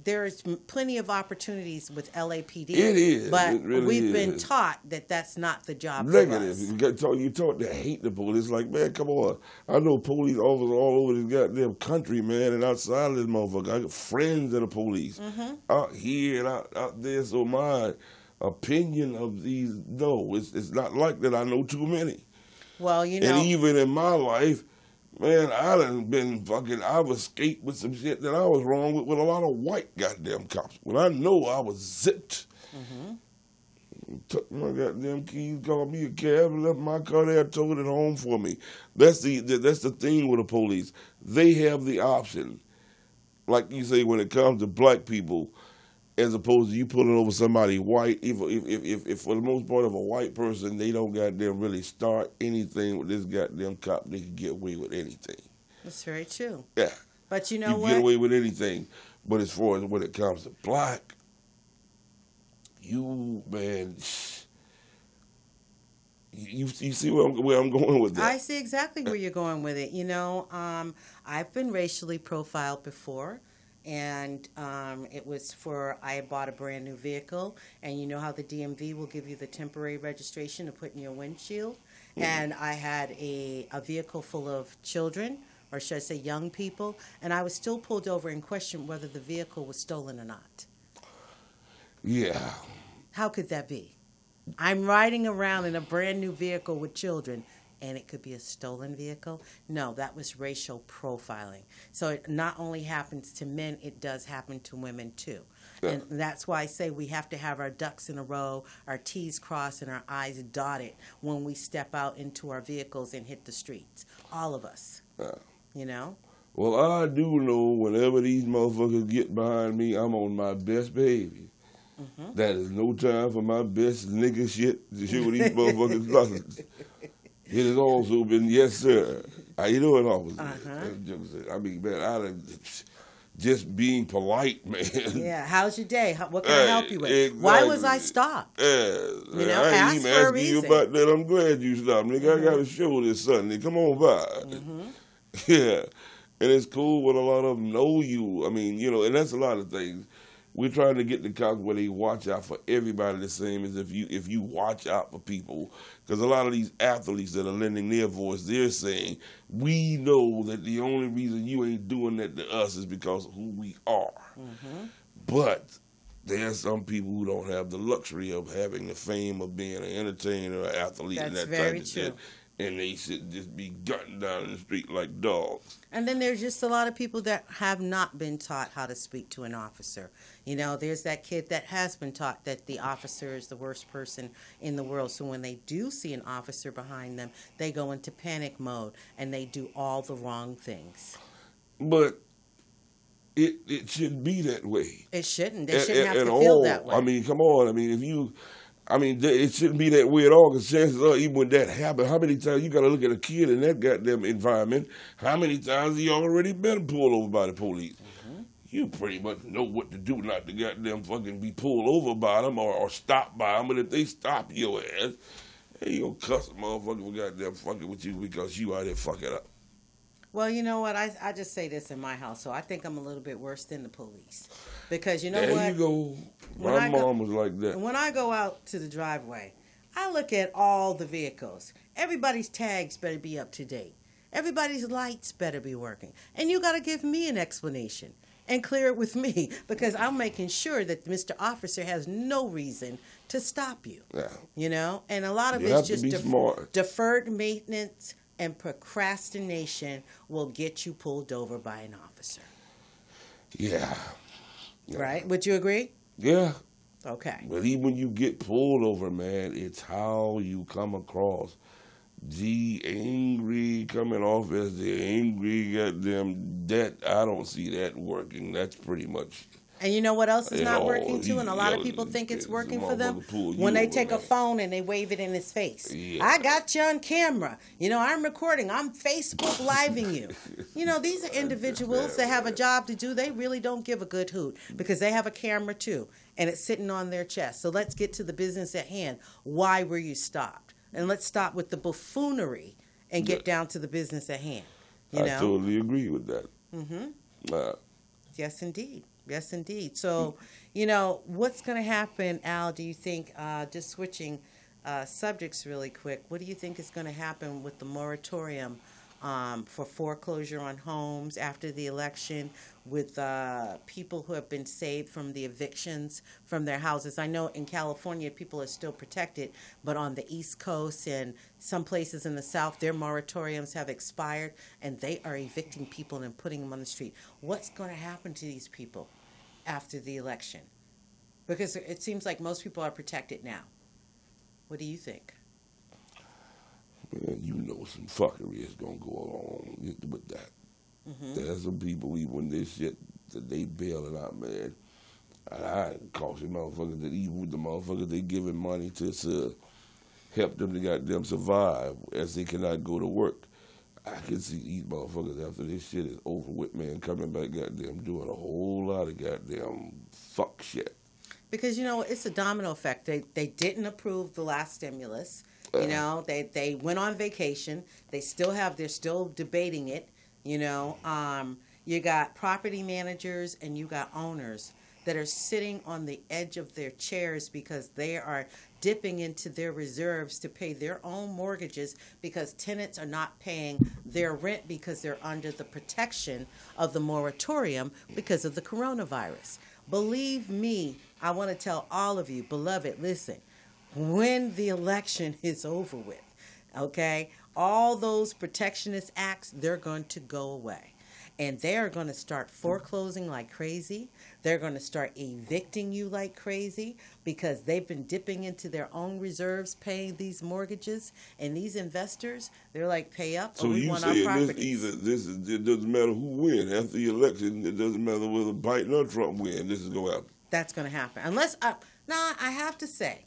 there's plenty of opportunities with LAPD. It is. but It really we've been taught that that's not the job. for negative. us. You got taught, you taught to hate the police. Like, man, come on. I know police officers all over this goddamn country, man, and outside of this motherfucker. I got friends of the police Mm-hmm. out here and out, out there. So my opinion of these, no, it's it's not like that. I know too many. Well, you know, And even in my life, man, I done been fucking, I've escaped with some shit that I was wrong with with a lot of white goddamn cops. When I know I was zipped. Mm-hmm. Took my goddamn keys, called me a cab, and left my car there, towed it home for me. That's the that's the thing with the police. They have the option, like you say, when it comes to black people, as opposed to you pulling over somebody white. If if if, if, if for the most part of a white person, they don't goddamn really start anything with this goddamn cop, they can get away with anything. that's very true. Yeah, But you know what? you what? get away with anything. But as far as when it comes to black, you man, you you you see where I'm, where I'm going with that? I see exactly where you're going with it. You know, um, I've been racially profiled before, and um, it was for I had bought a brand new vehicle, and you know how the DMV will give you the temporary registration to put in your windshield, and I had a a vehicle full of children. Or should I say young people? And I was still pulled over and questioned whether the vehicle was stolen or not. yeah, How could that be? I'm riding around in a brand new vehicle with children, and it could be a stolen vehicle? No, that was racial profiling. So it not only happens to men, it does happen to women too. And that's why I say we have to have our ducks in a row, our T's crossed, and our I's dotted when we step out into our vehicles and hit the streets. All of us. Yeah. You know? Well, I do know whenever these motherfuckers get behind me, I'm on my best behavior. Mm-hmm. That is no time for my best nigga shit to show these motherfuckers nothing. It has also been yes, sir. How you doing, officer? Uh-huh. Just. I mean, man, I done, just being polite, man. Yeah. How's your day? How, what can I help you with? Why was I stopped? Yeah, You know, I ask even for a you about that. I'm glad you stopped, nigga. I got a show this Sunday. Come on by. Mm-hmm. Yeah, and it's cool when a lot of them know you. I mean, you know, and that's a lot of things. We're trying to get the cops where they watch out for everybody the same as if you if you watch out for people. Because a lot of these athletes that are lending their voice, they're saying we know that the only reason you ain't doing that to us is because of who we are. Mm-hmm. But there are some people who don't have the luxury of having the fame of being an entertainer, or athlete, and That's that very type of shit. And they should just be gutting down in the street like dogs. And then there's just a lot of people that have not been taught how to speak to an officer. You know, there's that kid that has been taught that the officer is the worst person in the world. So when they do see an officer behind them, they go into panic mode and they do all the wrong things. But it it should be that way. It shouldn't. They shouldn't at- have at to feel that way. I mean, come on. I mean, if you, I mean, it shouldn't be that way at all. Because chances are, even when that happens, how many times you got to look at a kid in that goddamn environment? How many times he already been pulled over by the police? Mm-hmm. You pretty much know what to do not to goddamn fucking be pulled over by them or, or stopped by them. But if they stop your ass, hey, you gonna cuss a motherfucker for goddamn fucking with you because you out there fucking up. Well, you know what? I, I just say this in my house, so I think I'm a little bit worse than the police. Because you know there what? you go. When My I go- mom was like that. When I go out to the driveway, I look at all the vehicles. Everybody's tags better be up to date. Everybody's lights better be working. And you got to give me an explanation and clear it with me because I'm making sure that Mr. Officer has no reason to stop you. Yeah. You know? And a lot of You it's just smart. deferred maintenance and procrastination will get you pulled over by an officer. Yeah. Right? Would you agree? Yeah. Okay. But even when you get pulled over, man, it's how you come across. The angry coming off as the angry goddamn that I don't see that working. That's pretty much And you know what else is not know, working too? And a lot of people think it's working for them motherfucker pull you when they take a phone and they wave it in his face. Yeah. I got you on camera. You know, I'm recording. I'm Facebook living you. You know, these are individuals that have a job to do. They really don't give a good hoot because they have a camera too, and it's sitting on their chest. So let's get to the business at hand. Why were you stopped? And let's stop with the buffoonery and get down to the business at hand. You I totally agree with that. Mm-hmm. Uh, Yes, indeed. Yes, indeed. So, you know, what's going to happen, Al? Do you think, uh, just switching uh, subjects really quick, what do you think is going to happen with the moratorium um, for foreclosure on homes after the election with uh, people who have been saved from the evictions from their houses? I know in California people are still protected, but on the East Coast and some places in the South, their moratoriums have expired and they are evicting people and putting them on the street. What's going to happen to these people after the election? Because it seems like most people are protected now. What do you think? man, you know some fuckery is gonna go along with that. Mm-hmm. There's some people even when this shit that they bailing out, man. And I caution motherfuckers that even with the motherfuckers they giving money to to help them to goddamn survive as they cannot go to work. I can see these motherfuckers after this shit is over with, man, coming back goddamn doing a whole lot of goddamn fuck shit. Because you know it's a domino effect. They they didn't approve the last stimulus. You know, they they went on vacation. They still have. They're still debating it. You know, um, you got property managers and you got owners that are sitting on the edge of their chairs because they are dipping into their reserves to pay their own mortgages because tenants are not paying their rent because they're under the protection of the moratorium because of the coronavirus. Believe me, I want to tell all of you, beloved, listen, when the election is over with, okay, all those protectionist acts, they're going to go away. And they're going to start foreclosing like crazy. They're going to start evicting you like crazy because they've been dipping into their own reserves, paying these mortgages. And these investors, they're like, pay up So or we you want our saying this either this is, it doesn't matter who wins after the election. It doesn't matter whether Biden or Trump win. This is going to happen. That's going to happen. Unless, uh, nah, I have to say,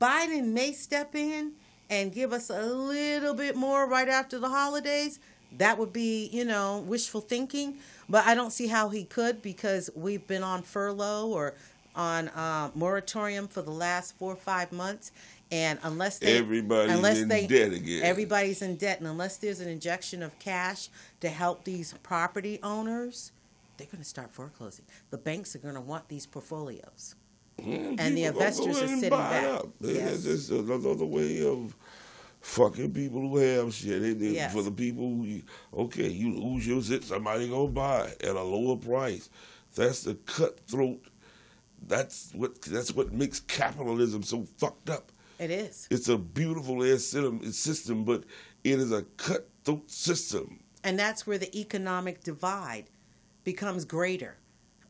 Biden may step in and give us a little bit more right after the holidays. That would be, you know, wishful thinking. But I don't see how he could because we've been on furlough or on uh, moratorium for the last four or five months. And unless they, Everybody's unless in they, debt again. Everybody's in debt, and unless there's an injection of cash to help these property owners, they're going to start foreclosing. The banks are going to want these portfolios. And the investors are sitting back. Yes. It's just another way of fucking people who have shit. It, it- Yes. For the people, who you, okay, you lose your shit, somebody gonna buy it at a lower price. That's the cutthroat. That's what that's what makes capitalism so fucked up. It is. It's a beautiful ass system, system, but it is a cutthroat system. And that's where the economic divide becomes greater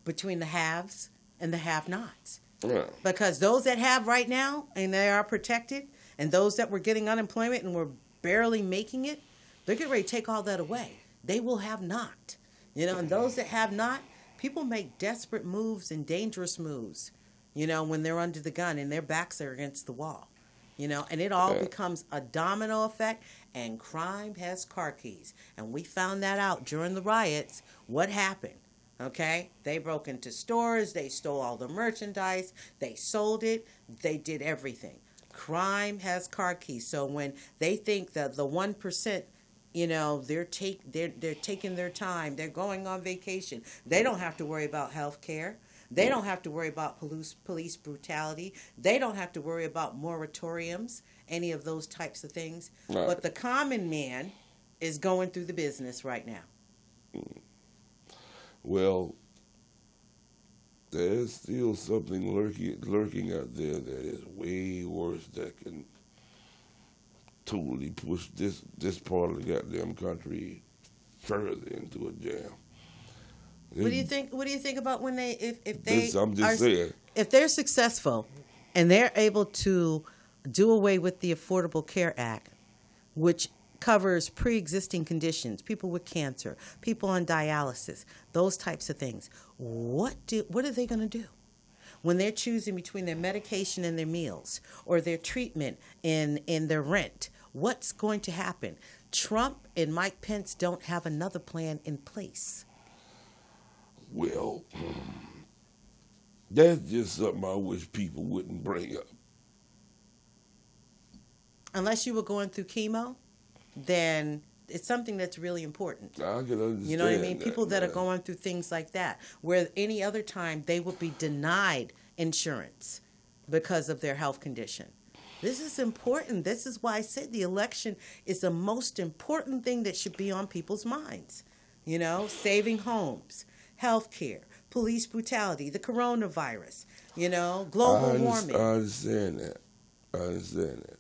between the haves and the have nots. Yeah. Because those that have right now and they are protected, and those that were getting unemployment and were barely making it, they're getting ready to take all that away. They will have not. You know, and those that have not, people make desperate moves and dangerous moves, you know, when they're under the gun and their backs are against the wall. You know, and it all becomes a domino effect, and crime has car keys. And we found that out during the riots. What happened? Okay? They broke into stores, they stole all the merchandise, they sold it, they did everything. Crime has car keys. So when they think that the 1%, you know, they're take they're they're taking their time, they're going on vacation. They don't have to worry about health care. They don't have to worry about police police brutality. They don't have to worry about moratoriums, any of those types of things. Right. But the common man is going through the business right now. Mm. Well, there's still something lurking lurking out there that is way worse that can totally push this this part of the goddamn country further into a jam. What do you think? What do you think about when they, if, if they, This, I'm just are, saying. if they're successful, and they're able to do away with the Affordable Care Act, which covers pre-existing conditions, people with cancer, people on dialysis, those types of things. What do what are they going to do? When they're choosing between their medication and their meals or their treatment and, and their rent, what's going to happen? Trump and Mike Pence don't have another plan in place. Well, that's just something I wish people wouldn't bring up. unless you were going through chemo, then it's something that's really important. I can understand. You know what I mean? People that are going through things like that, where any other time they would be denied insurance because of their health condition. This is important. This is why I said the election is the most important thing that should be on people's minds. You know, saving homes, health care, police brutality, the coronavirus, you know, global under- warming. I understand that. I understand that.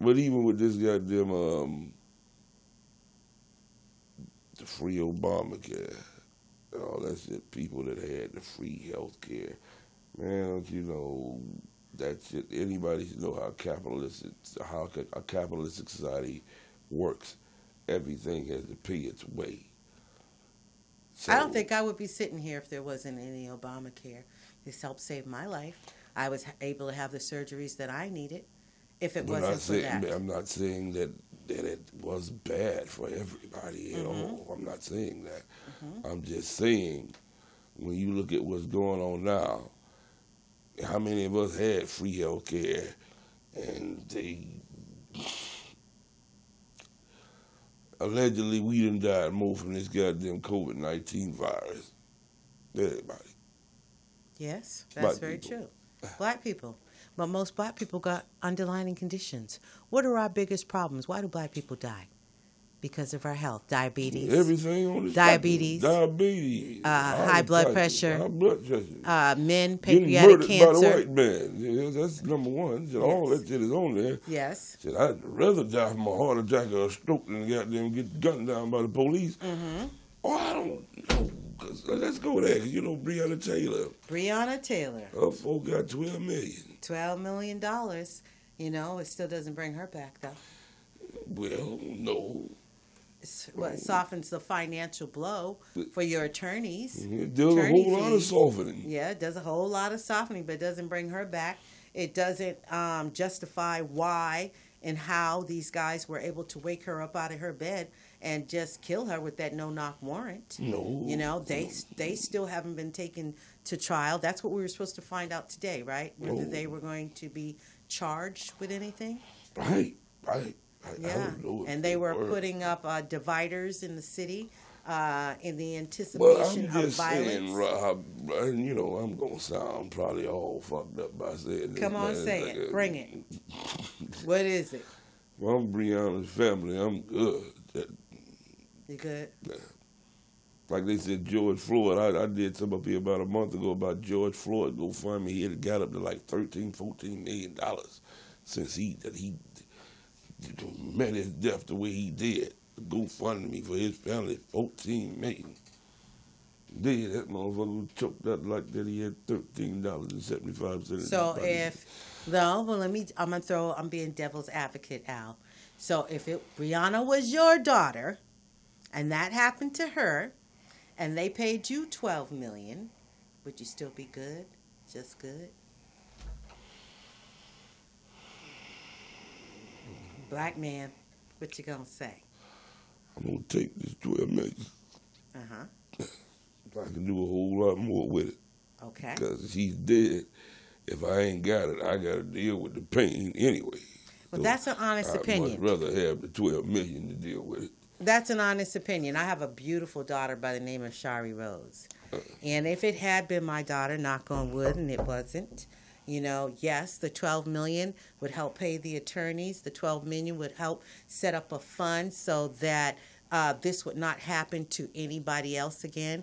But even with this goddamn um, the free Obamacare, and all that shit, people that had the free health care, man, don't you know that shit? Anybody should know how capitalist how a capitalistic society works. Everything has to pay its way. I don't think I would be sitting here if there wasn't any Obamacare. This helped save my life. I was able to have the surgeries that I needed if it I'm wasn't not for saying, that. I'm not saying that that it was bad for everybody. at Mm-hmm. know, I'm not saying that. I'm just saying when you look at what's going on now, how many of us had free health care and they allegedly we done died more from this goddamn COVID nineteen virus than everybody. Yes, Black that's very people. true. Black people. But most black people got underlying conditions. What are our biggest problems? Why do black people die? Because of our health. Diabetes, Everything on this Diabetes. diabetes, Uh, high blood pressure. high blood pressure. uh, men, Getting pancreatic murdered by the cancer. white man. Yeah, that's number one. All Yes. that shit is on there. Yes. Said, I'd rather die from a heart attack or a stroke than goddamn get gunned down by the police. Mm-hmm. Oh, I don't know. 'Cause, let's go there. you know Breonna Taylor. Breonna Taylor, Her folk got 12 million. $12 million. You know, it still doesn't bring her back, though. Well, no. It's, it softens the financial blow for your attorneys. It does a Attorney whole lot of softening. Yeah, it does a whole lot of softening, but it doesn't bring her back. It doesn't um, justify why and how these guys were able to wake her up out of her bed and just kill her with that no knock warrant. No. You know, they they still haven't been taken to trial. That's what we were supposed to find out today, right? Whether No. they were going to be charged with anything. Right, right. I, I Yeah, know and they were were. putting up uh, dividers in the city uh, in the Well, anticipation I'm of violence. saying, Rob, and you know, I'm gonna sound probably all fucked up by saying this. Come on, man. say it. uh, Bring it. What is it? If I'm Breonna's family, I'm good. You good? like they said, George Floyd. I, I did some up here about a month ago about George Floyd. Go fund me. He had got up to like 13, 14 million dollars since he that he met his death the way he did. Go fund me for his family, fourteen million. Did that motherfucker choked up like that? He had thirteen dollars and seventy five cents. So if no, well, let me. I'm gonna throw. I'm being devil's advocate, Al. So if it Breonna was your daughter, and that happened to her, and they paid you twelve million, would you still be good? Just good. Black man, what you gonna say? I'm gonna take this twelve million. Uh huh. I can do a whole lot more with it. Okay. Because he's dead. If I ain't got it, I got to deal with the pain anyway. Well, So that's an honest opinion. I'd opinion. much rather have the twelve million to deal with it. That's an honest opinion. I have a beautiful daughter by the name of Shari Rose. And if it had been my daughter, knock on wood, and it wasn't, you know, yes, the 12 million would help pay the attorneys. The 12 million would help set up a fund so that uh, this would not happen to anybody else again.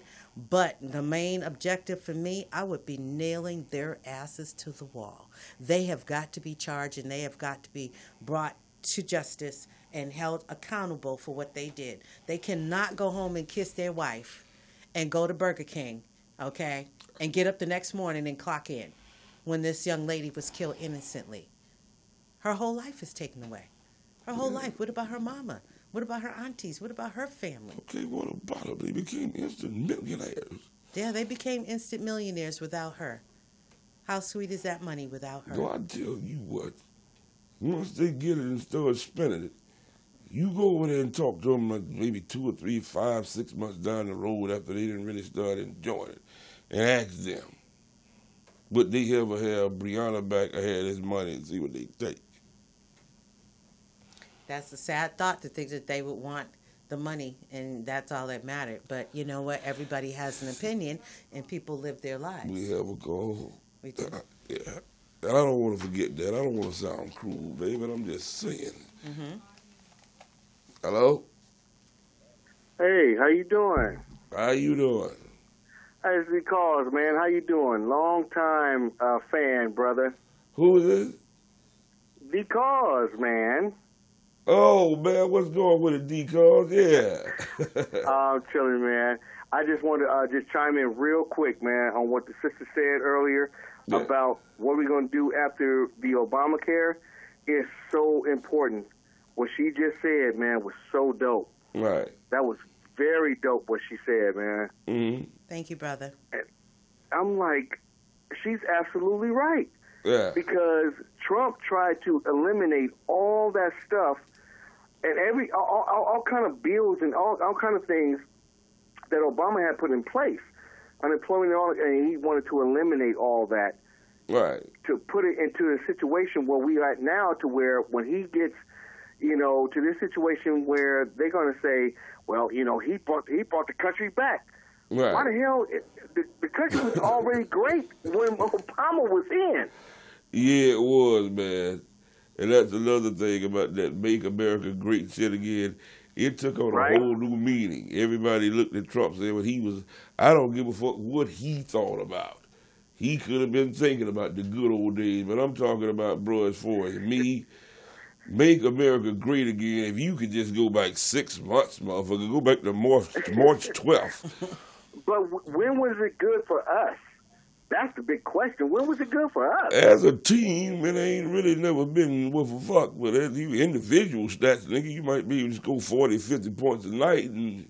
But the main objective for me, I would be nailing their asses to the wall. They have got to be charged and they have got to be brought to justice and held accountable for what they did. They cannot go home and kiss their wife and go to Burger King, okay, and get up the next morning and clock in when this young lady was killed innocently. Her whole life is taken away. Her whole life. What about her mama? What about her aunties? What about her family? Okay, what about them? They became instant millionaires. Yeah, they became instant millionaires without her. How sweet is that money without her? No, I tell you what. Once they get it and start spending it, you go over there and talk to them like maybe two or three, five, six months down the road after they didn't really start enjoying it, and ask them, would they ever have Breonna back have this money and see what they think? That's a sad thought to think that they would want the money and that's all that mattered. But you know what? Everybody has an opinion and people live their lives. We have a goal. We do. Uh, yeah. And I don't want to forget that. I don't want to sound cruel, baby, but I'm just saying. hmm Hello? Hey, how you doing? How you doing? Hey, it's because man, how you doing? Long time uh, fan, brother. Who is this? Because man, Oh, man, what's going with it, D-Cause? Yeah. I'm chilling, man. I just want to uh, just chime in real quick, man, on what the sister said earlier Yeah. about what we're gonna do after the Obamacare. Is so important. What she just said, man, was so dope. right. That was very dope. What she said, man. hmm Thank you, brother. I'm like, she's absolutely right. Yeah. because Trump tried to eliminate all that stuff and every all, all, all kind of bills and all all kind of things that Obama had put in place, unemployment and all, and he wanted to eliminate all that. Right. to put it into a situation where we are at now to where when he gets you know to this situation where they're going to say well you know he brought he brought the country back Right. why the hell the, the country was already great when Obama was in Yeah, it was, man. And that's another thing about that Make America Great shit again. It took on Right. a whole new meaning. Everybody looked at Trump saying what he was. I don't give a fuck what he thought about. He could have been thinking about the good old days, but I'm talking about, bro, as far as me, make America great again. If you could just go back six months, motherfucker, go back to March, March 12th. but when was it good for us that's the big question when was it good for us as a team, it ain't really never been worth a fuck. But as you individual stats, nigga, you might be able to score 40, 50 points a night and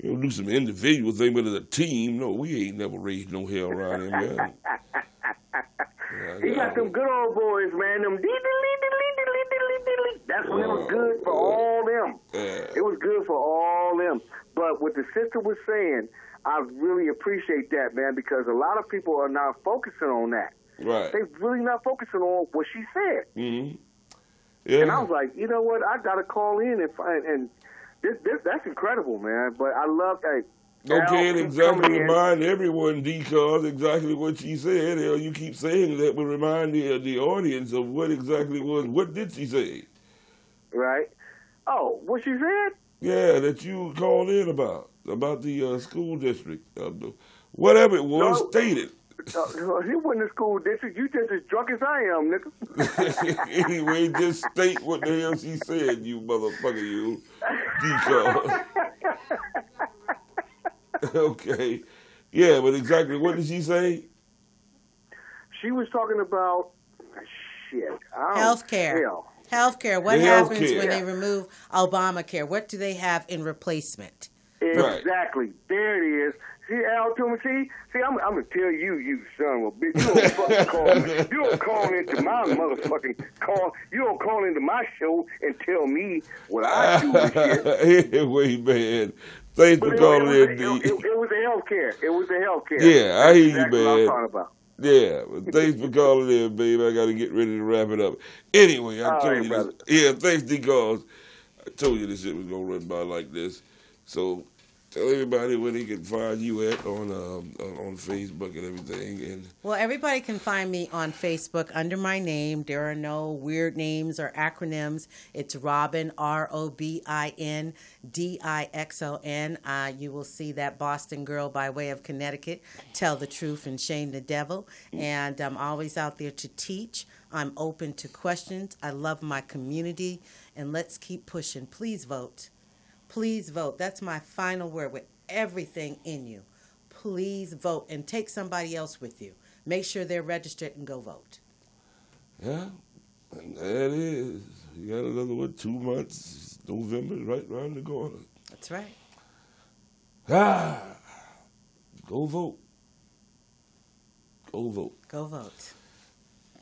you know, do some individual thing. But as a team, no, we ain't never raised no hell around here, man. Yeah, He got them good old boys, man. Them dee That's when it was good for all them. Yeah. It was good for all them. But what the sister was saying, I really appreciate that, man, because a lot of people are not focusing on that. Right. They really not focusing on what she said. Mm-hmm. And I was like, you know what? I got to call in and find and this, this that's incredible, man. But I love that. Okay, and exactly remind everyone, D-Cause, exactly what she said. You keep saying that, but remind the, the audience of what exactly was, what did she say? Right? Oh, what she said? Yeah, that you called in about about the uh, school district, uh, whatever it was, No. stated. Uh, he wasn't in school district. You just as drunk as I am, nigga. anyway, just state what the hell she said, you motherfucker, you decal. okay, yeah, but exactly what did she say? She was talking about shit. I don't- Healthcare. Hell. Healthcare. What The happens when they remove Obamacare? What do they have in replacement? Right. Exactly. There it is. See, Al Toomer, see, see, I'm, I'm gonna tell you, you son of a bitch. You don't fucking call. me. You don't call into my motherfucking call. You don't call into my show and tell me what I do and shit. anyway, man, thanks for But it, it, calling was, in, it, D. it, it was the healthcare. It was the healthcare. Yeah, I hear you, That's exactly what I'm talking about. Yeah, thanks for calling in, babe. I got to get ready to wrap it up. Anyway, I All told right, you brother. this. Yeah, thanks, D-Cause. I told you this shit was going to run by like this. So tell everybody where they can find you at on on, on Facebook and everything. And Well, everybody can find me on Facebook under my name. There are no weird names or acronyms. It's Robin, R O B I N D I X O N. Uh, you will see that Boston girl by way of Connecticut tell the truth and shame the devil. And I'm always out there to teach. I'm open to questions. I love my community. And let's keep pushing. Please vote. Please vote. That's my final word with everything in you please vote and take somebody else with you. Make sure they're registered and go vote. yeah, and that is. You got another what? Two months. November right around the corner. That's right. Ah, go vote. Go vote. Go vote.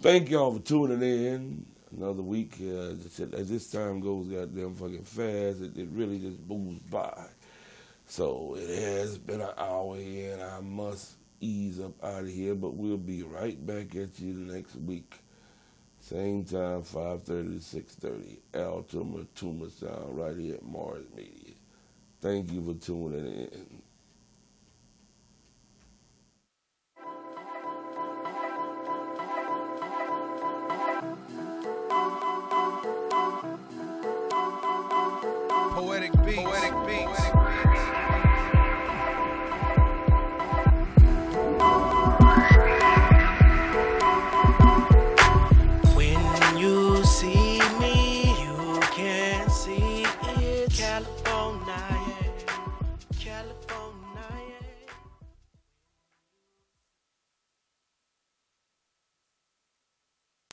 Thank y'all for tuning in. Another week. Uh, as this time goes goddamn fucking fast, it, it really just moves by. So it has been an hour here, and I must ease up out of here. But we'll be right back at you next week. Same time, 5.30 to 6.30. Al Tuma, Tuma Sound, right here at Morris Media. Thank you for tuning in.